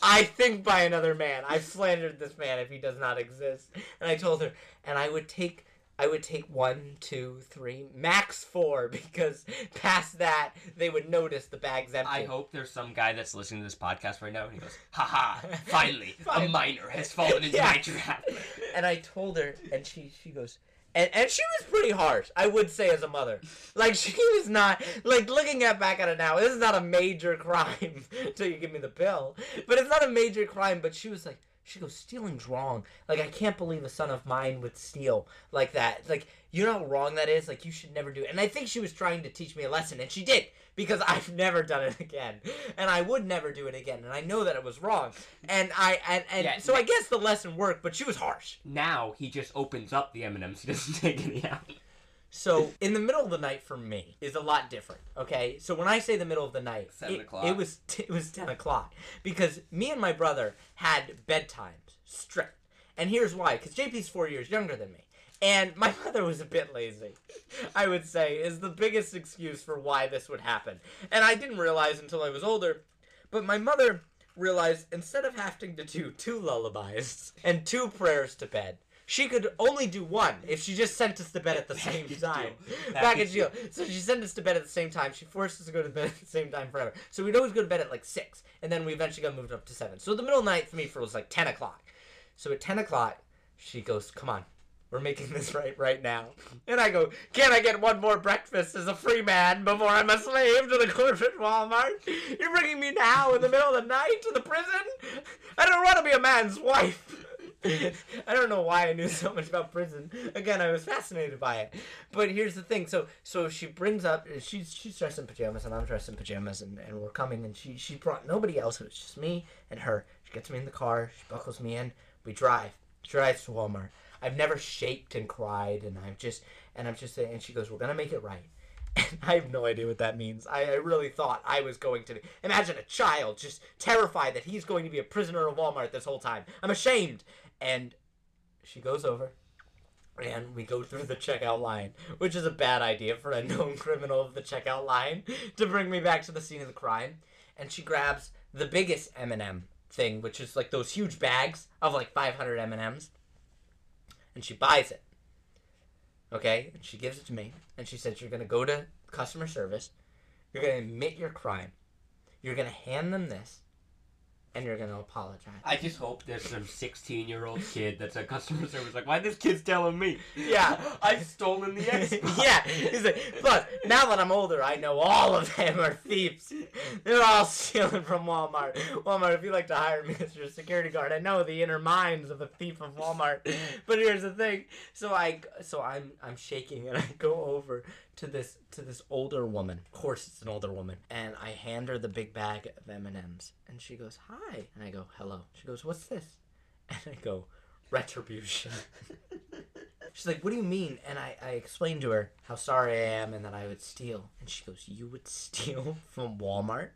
I think by another man. I've slandered this man if he does not exist. And I told her, and I would take I would take one, two, three, max four, [LAUGHS] because past that they would notice the bag's empty. I hope there's some guy that's listening to this podcast right now and he goes, haha, [LAUGHS] finally, a Fine. minor has fallen into Yeah. my trap. [LAUGHS] And I told her, and she she goes, and and she was pretty harsh. I would say as a mother, like she was not like looking at back at it now. This is not a major crime until you give me the bill, but it's not a major crime. But she was like. She goes, stealing's wrong. Like, I can't believe a son of mine would steal like that. Like, you know how wrong that is? Like, you should never do it. And I think she was trying to teach me a lesson, and she did, because [LAUGHS] I've never done it again. And I would never do it again. And I know that it was wrong. And I, and, and Yeah, so I guess the lesson worked, but she was harsh. Now he just opens up the M&Ms. He doesn't take any out. So in the middle of the night for me is a lot different. Okay, so when I say the middle of the night, Seven it, o'clock. it was t- it was ten o'clock because me and my brother had bedtimes strict, and here's why: because JP's four years younger than me, and my [LAUGHS] mother was a bit lazy. I would say is the biggest excuse for why this would happen, and I didn't realize until I was older, but my mother realized instead of having to do two lullabies [LAUGHS] and two prayers to bed. She could only do one if she just sent us to bed at the [LAUGHS] same time. deal. Package deal. So she sent us to bed at the same time. She forced us to go to bed [LAUGHS] at the same time forever. So we'd always go to bed at like six, and then we eventually got moved up to seven. So the middle of the night for me for was like ten o'clock. So at ten o'clock, she goes, "Come on, we're making this right right now." And I go, "Can I get one more breakfast as a free man before I'm a slave to the corporate Walmart? You're bringing me now in the middle of the night to the prison? I don't want to be a man's wife." [LAUGHS] I don't know why I knew so much about prison. Again, I was fascinated by it. But here's the thing. So so she brings up she's she's dressed in pajamas and I'm dressed in pajamas and, and we're coming and she she brought nobody else. It was just me and her. She gets me in the car, she buckles me in, we drive. She drives to Walmart. I've never shaked and cried and I'm just and I'm just and she goes, We're gonna make it right. [LAUGHS] And I have no idea what that means. I, I really thought I was going to imagine a child just terrified that he's going to be a prisoner of Walmart this whole time. I'm ashamed. And she goes over and we go through the checkout line, which is a bad idea for a [LAUGHS] known criminal of the checkout line to bring me back to the scene of the crime. And she grabs the biggest M&M thing, which is like those huge bags of like 500 M&Ms, and she buys it. Okay, and she gives it to me, and she says, "You're gonna go to customer service. You're gonna admit your crime. You're gonna hand them this, and you're gonna apologize. I just hope there's some 16 year old kid that's a customer service like, why this kid's telling me? Yeah. [LAUGHS] I've stolen the Xbox. [LAUGHS] yeah, he's like, plus, now that I'm older, I know all of them are thieves. They're all stealing from Walmart. Walmart, if you'd like to hire me as your security guard, I know the inner minds of a thief of Walmart. [LAUGHS] But here's the thing. So I, so I'm, I'm shaking, and I go over to this, to this older woman. Of course, it's an older woman, and I hand her the big bag of M and M's, and she goes, "Hi," and I go, "Hello." She goes, "What's this?" [LAUGHS] And I go, "Retribution." [LAUGHS] She's like, "What do you mean?" And I, I explained to her how sorry I am and that I would steal. And she goes, "You would [LAUGHS] steal from Walmart?"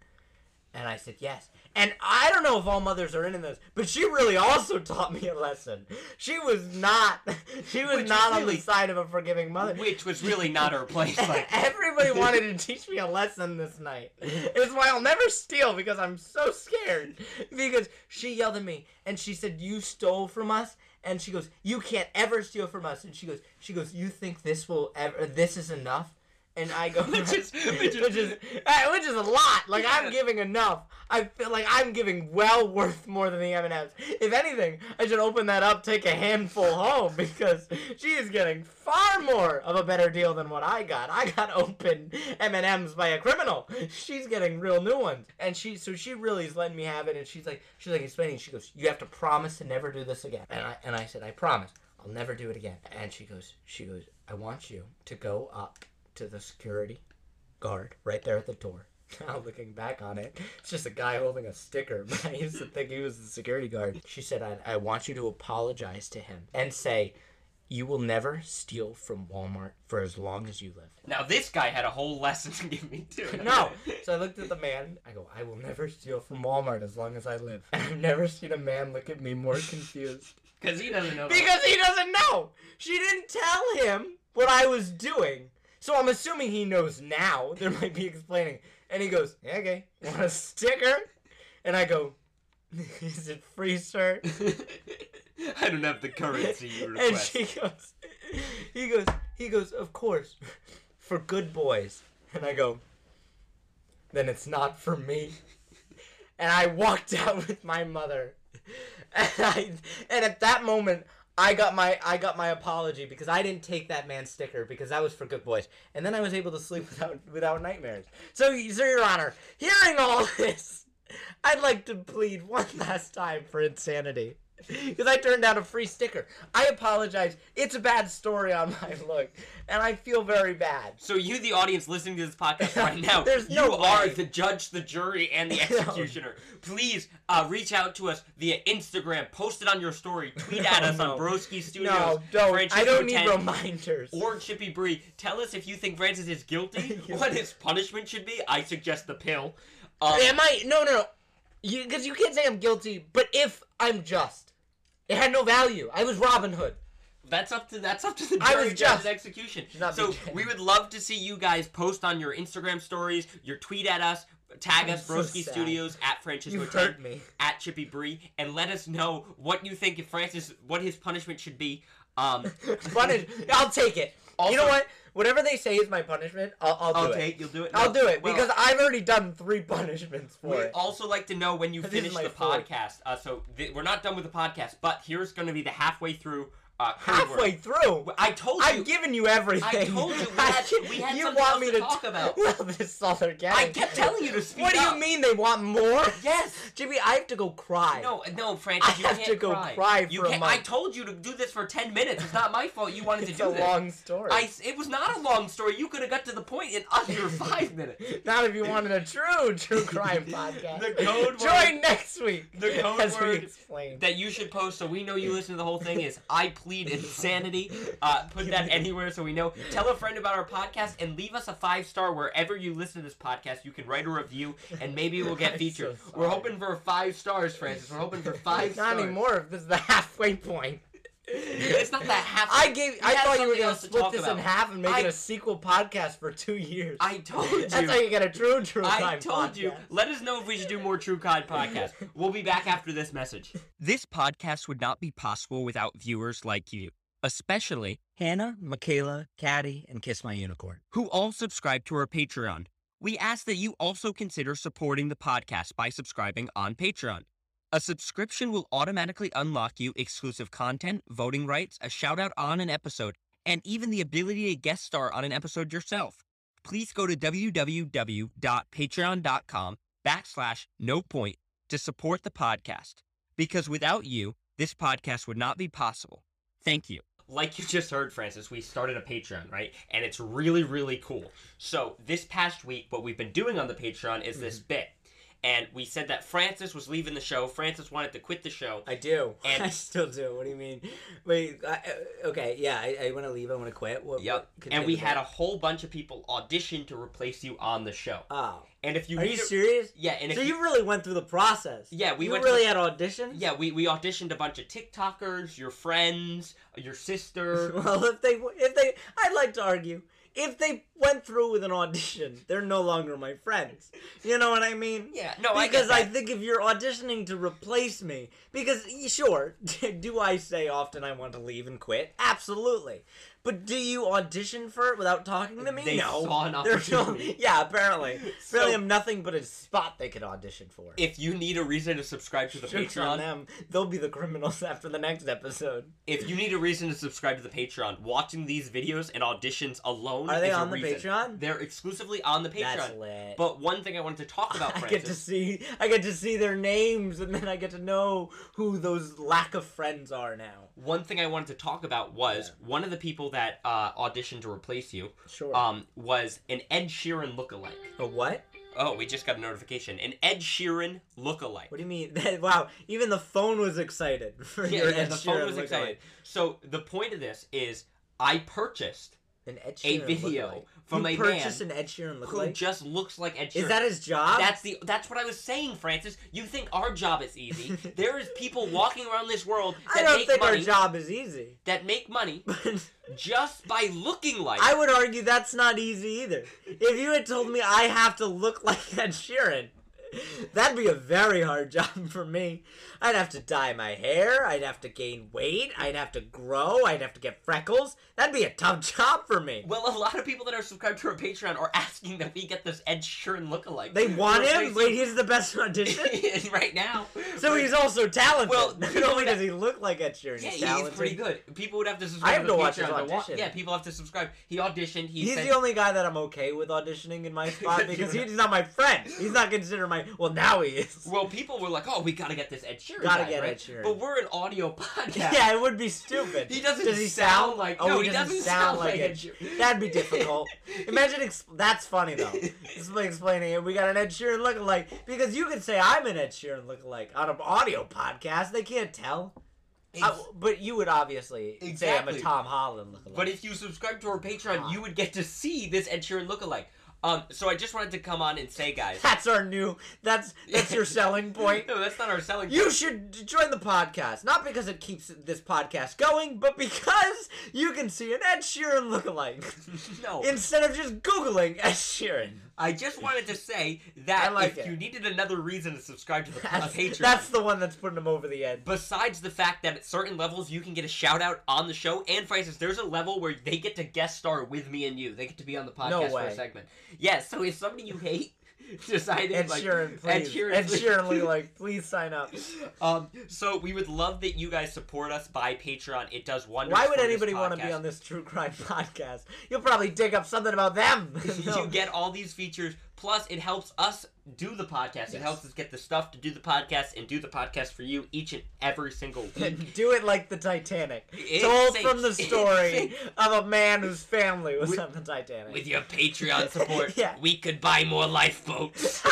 And I said, "Yes." And I don't know if all mothers are into this, but she really also [LAUGHS] taught me a lesson. She was not, [LAUGHS] she was Which not on really- the side of a forgiving mother. Which was really not her place. [LAUGHS] Like, Everybody wanted to teach me a lesson this night. It's why I'll never steal because I'm so scared. Because she yelled at me and she said, "You stole from us." And she goes, "You can't ever steal from us." And she goes, "She goes, you think this will ever? This is enough?" And I go, [LAUGHS] Which is- [LAUGHS] which is- which is, uh, which is a lot. Like Yeah. I'm giving enough. I feel like I'm giving well worth more than the M and M's. If anything, I should open that up, take a handful home because she is getting far more of a better deal than what I got. I got open M and M's by a criminal. She's getting real new ones, and she so she really is letting me have it. And she's like, she's like explaining. She goes, "You have to promise to never do this again." And I and I said, "I promise." I'll never do it again. And she goes, she goes, I want you to go up to the security guard right there at the door. [LAUGHS] Now looking back on it, it's just a guy holding a sticker. But [LAUGHS] I used to think he was the security guard. She said, I, I want you to apologize to him and say, you will never steal from Walmart for as long as you live. now this guy had a whole lesson to give me too. [LAUGHS] No. So I looked at the man. I go, I will never steal from Walmart as long as I live. And I've never seen a man look at me more confused. Because he doesn't know. Because he doesn't know. She didn't tell him what I was doing. So I'm assuming he knows now. [LAUGHS] There might be explaining. And he goes, yeah, okay, want a sticker? And I go, [LAUGHS] is it free, sir? [LAUGHS] I don't have the currency you request. And she goes, he goes, he goes, of course, for good boys. And I go, then it's not for me. And I walked out with my mother. And I, and at that moment, I got my I got my apology because I didn't take that man's sticker because that was for good boys. And then I was able to sleep [LAUGHS] without without nightmares. So, so your honor, hearing all [LAUGHS] this, I'd like to plead one last time for insanity. [LAUGHS] Because I turned down a free sticker. I apologize. It's a bad story on my [LAUGHS] look, and I feel very bad. So you, the audience listening to this podcast right [LAUGHS] now, There's you no are the judge, the jury, and the No. executioner. Please uh, reach out to us via Instagram, post it on your story, tweet at us no. on Broskies Studios, No, don't. I don't need 10, reminders. or Chippybri. Tell us if you think Francis is guilty, what his punishment should be. I suggest the pill. Um, Am I? No, no, no. Because you, can't say I'm guilty, but if I'm just. It had no value. I was Robin Hood. That's up to that's up to the I jury was judge's just- execution. So we would love to see you guys post on your Instagram stories, your tweet at us, tag I'm us so Broski sad. Studios at Franchismo You 10, hurt me. at Chippybri, and let us know what you think if Francis what his punishment should be. Um, [LAUGHS] Punish. I'll take it. Also- you know what? Whatever they say is my punishment, I'll, I'll do I'll it. take you'll do it. I'll do it well, because I've already done three punishments for We'd it. also like to know when you finish the fourth. podcast. Uh, so th- we're not done with the podcast, but here's going to be the halfway through. Uh, Halfway word. through. I told you. I've given you everything. I told you we [LAUGHS] had- we had you want me to to talk [LAUGHS] about. Well, this they're getting. I kept telling you to speak What do up. you mean they want more? [LAUGHS] Yes. Jimmy, I have to go cry. No, no, Francis, I you have can't to go cry. cry you for a month. I told you to do this for ten minutes. It's not my fault. You wanted to do a long story. I, it was not a long story. You could have got to the point in under five minutes. Not if you wanted a true true crime podcast. The code Join word- next week. the code as we word. That you should post so we know you listen to the whole thing is I plead insanity. Uh, put that anywhere so we know. Tell a friend about our podcast and leave us a five star wherever you listen to this podcast. You can write a review and maybe we'll get [LAUGHS] featured. so We're hoping for five stars, Francis. We're hoping for [LAUGHS] five Not stars. anymore. This is the halfway point. It's not that half. I gave. I thought you were gonna else to split talk this in half and make I- it a sequel podcast for two years. I told you. That's how you get a true true crime I told you. Let us know if we should do more True Crime podcasts. We'll be back after this message. This podcast would not be possible without viewers like you, especially Hannah, Michaela, Caddy, and Kiss My Unicorn. who all subscribe to our Patreon. We ask that you also consider supporting the podcast by subscribing on Patreon. A subscription will automatically unlock you exclusive content, voting rights, a shout out on an episode, and even the ability to guest star on an episode yourself. Please go to www.patreon.com backslash no point to support the podcast. Because without you, this podcast would not be possible. Thank you. like you just heard, Francis, we started a Patreon, right? And it's really, really cool. So this past week, what we've been doing on the Patreon is this mm-hmm. bit. And we said that Francis was leaving the show. Francis wanted to quit the show. I do. And- [LAUGHS] I still do. What do you mean? Wait. I, uh, okay. Yeah. I, I want to leave. I want to quit. What, Yep. what- And we had a whole bunch of people audition to replace you on the show. Oh. And if you Are you a- serious? Yeah, and if so you, you really went through the process. Yeah, we you went really the- had auditions. yeah, we, we auditioned a bunch of TikTokers, your friends, your sister. [LAUGHS] Well, if they if they, I'd like to argue if they went through with an audition, they're no longer my friends. You know what I mean? [LAUGHS] yeah, no, I because I, that. think if you're auditioning to replace me, because sure, [LAUGHS] do I say often I want to leave and quit? Absolutely. But do you audition for it without talking to me? They no. saw an [LAUGHS] There's no- opportunity. yeah, apparently. [LAUGHS] So- really, I'm nothing but a spot they could audition for. if you need a reason to subscribe to the Joke's on Patreon, them. They'll be the criminals [LAUGHS] after the next episode. if you need a reason to subscribe to the Patreon, watching these videos and auditions alone Are they on the reason. Patreon? They're exclusively on the Patreon. That's Patreon. lit. But one thing I wanted to talk about, I Francis, get to see I get to see their names and then I get to know who those lack of friends are now. One thing I wanted to talk about was one of the people that uh, auditioned to replace you Sure. um, was an Ed Sheeran lookalike. a what? Oh, we just got a notification. An Ed Sheeran lookalike. What do you mean? [LAUGHS] wow, even the phone was excited [LAUGHS] for Yeah, your yeah, the phone Sheeran was lookalike. excited. So the point of this is, I purchased An Ed a Sheeran video lookalike. From you a man an Ed Sheeran who lookalike. just looks like Ed Sheeran. Is that his job? That's the that's what I was saying, Francis. You think our job is easy? [LAUGHS] there is people walking around this world that I don't make think money our job is easy. that make money [LAUGHS] just by looking like. I would argue that's not easy either. If you had told me I have to look like Ed Sheeran, [LAUGHS] that'd be a very hard [LAUGHS] job for me. I'd have to dye my hair, I'd have to gain weight, I'd have to grow, I'd have to get freckles. That'd be a tough [LAUGHS] job for me. well, a lot of people that are subscribed to our Patreon are asking that we get this Ed Sheeran lookalike. They want him? Replace Wait, he's the best audition? right now. So he's also talented. Well, not only does he look like Ed Sheeran, Yeah, he's he's pretty good. People would have to subscribe I have to to watch his audition. Yeah, people have to subscribe. He auditioned. He He's said, the only guy that I'm okay with auditioning in my spot because he's not my friend. He's not considered my. Well, now he is. Well, people were like, "Oh, we gotta get this Ed Sheeran." Gotta guy, get right? Ed Sheeran. But we're an audio podcast. [LAUGHS] Yeah, it would be stupid. He doesn't Does he sound sound like- Oh, no, he, he doesn't, doesn't sound, like like Ed Sheeran. That'd be difficult. [LAUGHS] Imagine. Ex- that's funny though. It's like explaining it. We got an Ed Sheeran lookalike because you could say I'm an Ed Sheeran lookalike on an audio podcast. They can't tell. Uh, I- but you would obviously say I'm a Tom Holland lookalike. But if you subscribe to our Patreon, you would get to see this Ed Sheeran lookalike. Um, so I just wanted to come on and say, guys. that's our new. That's that's your [LAUGHS] selling point. No, that's not our selling. Point. You point. should join the podcast, not because it keeps this podcast going, but because you can see an Ed Sheeran lookalike [LAUGHS] no. instead of just googling Ed Sheeran. I just [LAUGHS] wanted to say that like if it. you needed another reason to subscribe to the That's, Patreon, that's the one that's putting them over the edge. besides the fact that at certain levels you can get a shout out on the show, and Francis, there's a level where they get to guest star with me and you. They get to be on the podcast No for a segment. Yes, so if somebody you hate [LAUGHS] decided Ed like Sheeran, Ed please. Sheeran, Ed please. Lookalike, [LAUGHS] please sign up. Um, so we would love that you guys support us by Patreon. It does wonders. Why would anybody want to be on this true crime [LAUGHS] podcast? You'll probably dig up something about them. No. you get all these features. Plus, it helps us do the podcast. It helps us get the stuff to do the podcast and do the podcast for you each and every single [LAUGHS] week. Do it like the Titanic. It Told from the [LAUGHS] story [LAUGHS] of a man whose family was With- on the Titanic. With your Patreon support, Yeah. we could buy more lifeboats.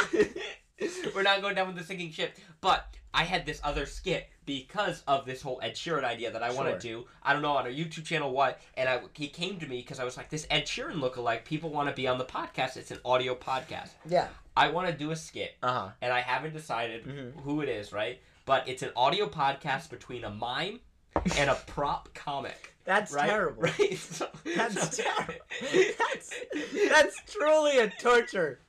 We're not going down with the sinking ship. But I had this other skit because of this whole Ed Sheeran idea that I want to do. I don't know on a YouTube channel what, and I he came to me because I was like, this Ed Sheeran lookalike. People want to be on the podcast. It's an audio podcast. yeah. I want to do a skit Uh huh. and I haven't decided Mhm. who it is, right? But it's an audio podcast between a mime and a [LAUGHS] prop comic. That's Right? terrible. [LAUGHS] Right? So- That's so- terrible. That's that's truly a torture.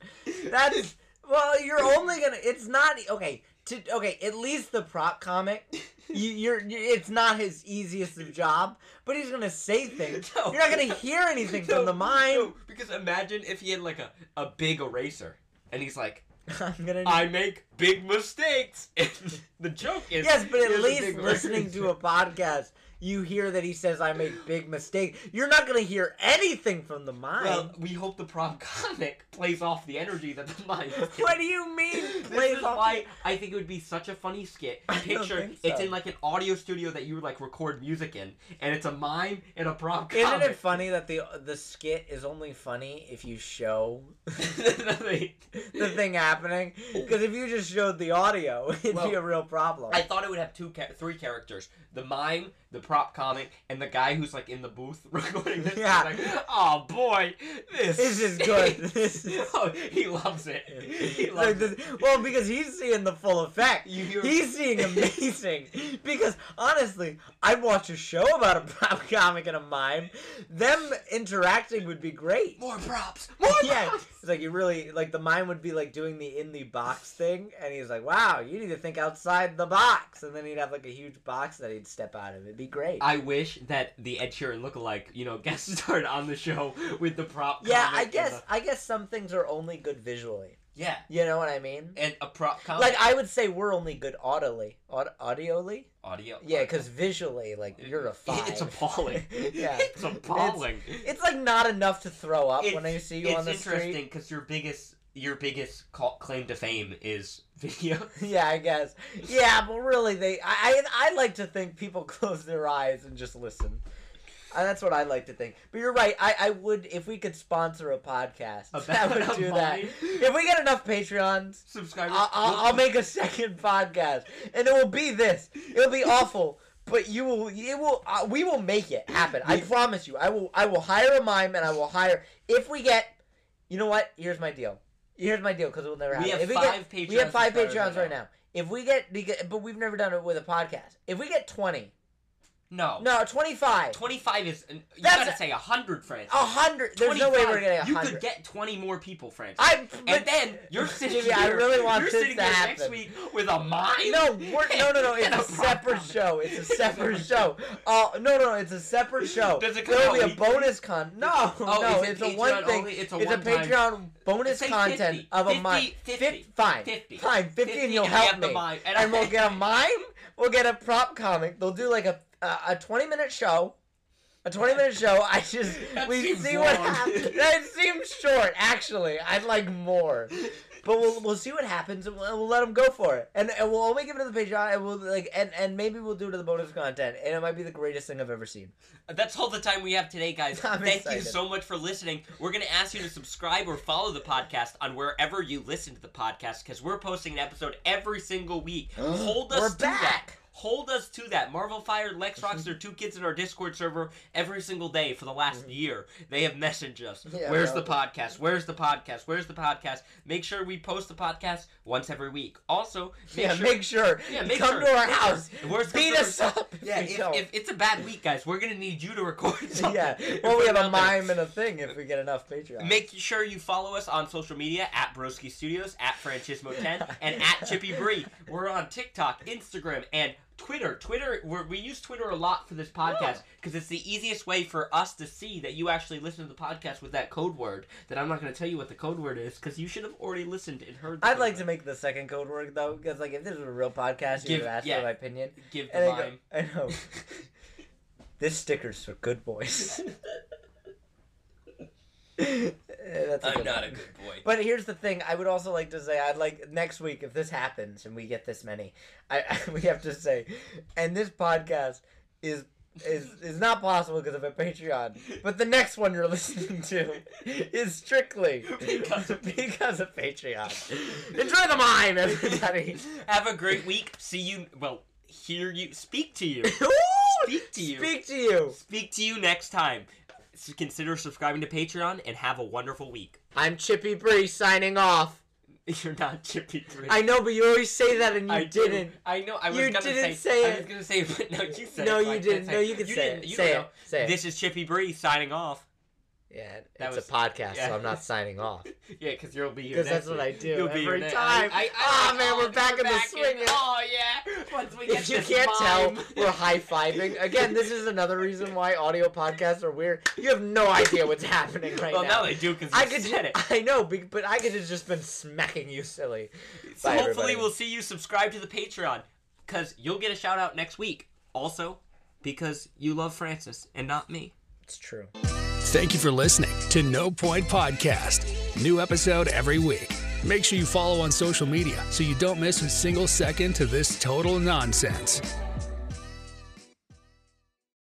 That's well, you're only gonna. It's not okay. To okay, at least the prop comic, [LAUGHS] you, you're, you it's not his easiest of job, but he's gonna say things. [LAUGHS] No. You're not gonna hear anything [LAUGHS] No, from the mind. no, because imagine if he had like a, a big eraser and he's like, I'm gonna. I make big mistakes. the joke is Yes, but at least listening to a podcast, you hear that he says I make big mistake. You're not gonna hear anything from the mind. Well, we hope the prop comic plays off the energy that the mind. [LAUGHS] what do you mean? This plays is off- why I think it would be such a funny skit. Picture think it's in like an audio studio that you would like record music in, and it's a mime and a prop comic. Isn't it funny that the the skit is only funny if you show [LAUGHS] the thing happening? Because if you just showed the audio, [LAUGHS] it'd be a real problem. I thought it would have two, cha- three characters: the mime, the prop comic, and the guy who's like in the booth [LAUGHS] recording this. Yeah. like, oh boy, this This is good. [LAUGHS] This is- [LAUGHS] oh, he loves it. He loves Like this- well, because he's seeing the full effect. You He's seeing amazing. because honestly, I'd watch a show about a prop comic and a mime. Them interacting would be great. more props. More yeah, props. it's like you really like the mime would be like doing the in the box thing, and he's like, "Wow, you need to think outside the box," and then he'd have like a huge box that he'd step out of. It'd be great. I wish that the Ed Sheeran lookalike, you know, [LAUGHS] guest starred on the show with the prop. yeah, I guess the- I guess some things are only good visually. yeah, You know what I mean? and a prop comic. Like I would say we're only good audibly, Aud- audioly. audio. Yeah, because visually, like you're a [LAUGHS] five. [LAUGHS] It's appalling. yeah, it's appalling. it's like not enough to throw up It's- when I see you it's on the interesting because your biggest your biggest claim to fame is [LAUGHS] video. [LAUGHS] Yeah, I guess. Yeah, but really, they. I I, I like to think people [LAUGHS] close their eyes and just listen. Uh, that's what I like to think. But you're right. I, I would if we could sponsor a podcast. A that would do that. If we get enough Patreons, Subscribers. I'll, I'll, I'll make a second podcast, and it will be this. It'll be awful, but you will. It will. Uh, we will make it happen. I promise you. I will. I will hire a mime, and I will hire. If we get, you know what? Here's my deal. Here's my deal because it will never We happen. have if we five get, We have five Patreons right now. If we get, but we've never done it with a podcast. If we get twenty, no. no, 25. 25 is. You That's- gotta say a hundred, Francis. a hundred. There's no way we're 25, getting a You could get twenty more people, Francis. I. and then you're sitting Jimmy, here. I really want you're this sitting to here happen. next week with a mime. No, we're, no, no, no. [LAUGHS] It's a prop separate show. It's a [LAUGHS] separate show. Oh no, no, it's a separate [LAUGHS] show. Does it come There'll be a weekly? bonus con. No, Oh, no, it it's a one oh, thing. only? It's a It's a Patreon bonus Say content 50, of a 50, mime. 50, Fif- fine, 50, fine, fifty, and you'll help me. and And, we'll get a mime. We'll get a prop comic. They'll do like a a, a twenty minute show. A twenty minute show. I just [LAUGHS] That we see what long. happens. That seems short. Actually, I'd like more. But we'll, we'll see what happens and we'll, we'll let them go for it. And, and we'll only give it to the Patreon and we'll like and, and maybe we'll do it to the bonus content and it might be the greatest thing I've ever seen. That's all the time we have today, guys. [LAUGHS] I'm Thank excited. you so much for listening. We're going to ask you to subscribe or follow the podcast on wherever you listen to the podcast because we're posting an episode every single week. [GASPS] Hold us We're to that. Hold us to that. Marvel Fire, Lex [LAUGHS] Rocks, they're two kids in our Discord server every single day for the last year. They have messaged us. Mm-hmm. Yeah, Where's the podcast? Where's the podcast? Where's the podcast? Make sure we post the podcast once every week. Also, make yeah, sure make sure. Yeah, make come sure. to our house. Where's Beat us up. Yeah, if, if it's a bad week, guys, we're gonna need you to record [LAUGHS] something. yeah. Well, we have a out there. mime and a thing if we get enough Patreon. Make sure you follow us on social media at Broskies Studios, at Franchismo10, [LAUGHS] and at Chippybri. We're on TikTok, Instagram, and Twitter. Twitter, we're, we use Twitter a lot for this podcast because it's the easiest way for us to see that you actually listen to the podcast with that code word. That I'm not going to tell you what the code word is because you should have already listened and heard. The I'd like word. to make the second code word though, because like if this was a real podcast, you Give- would ask yeah. for my opinion. give the And I, go. I know. [LAUGHS] this sticker's for good boys. [LAUGHS] Eh, that's a I'm not one. a good boy. But here's the thing: I would also like to say, I'd like next week if this happens and we get this many, I, [LAUGHS] we have to say, and this podcast is is is not possible because of a Patreon. But the next one you're listening to is strictly Because of- [LAUGHS] because of Patreon. Enjoy the mime, everybody. Have a great week. See you. Well, hear you. Speak to you. [LAUGHS] Speak to you. Speak to you. Speak to you next time. Consider subscribing to Patreon and have a wonderful week. I'm Chippybri signing off. [LAUGHS] You're not Chippybri. I know, but you always say that and you I didn't. I know. I was You gonna didn't say. say I was gonna say, it, but no, you said No, it. you didn't. No, you can you say didn't. it. You Say it. know. Say it. This is Chippybri signing off. Yeah, That it's was- a podcast, yeah. so I'm not signing off. [LAUGHS] Yeah, because you'll be here. Because that's what I do You'll every time. I, I, Ah, I, man, oh, we're back in the swing. Oh yeah. Once we get If you can't tell, we're high fiving. Again, this is another reason why audio podcasts are weird. You have no idea what's happening right well, now. now they do because I could, said it. I know, but I could have just been smacking you silly. So Bye, hopefully everybody. we'll see you subscribe to the Patreon because you'll get a shout out next week. Also, because you love Francis and not me. It's true. Thank you for listening to No Point Podcast. New episode every week. Make sure you follow on social media so you don't miss a single second to this total nonsense.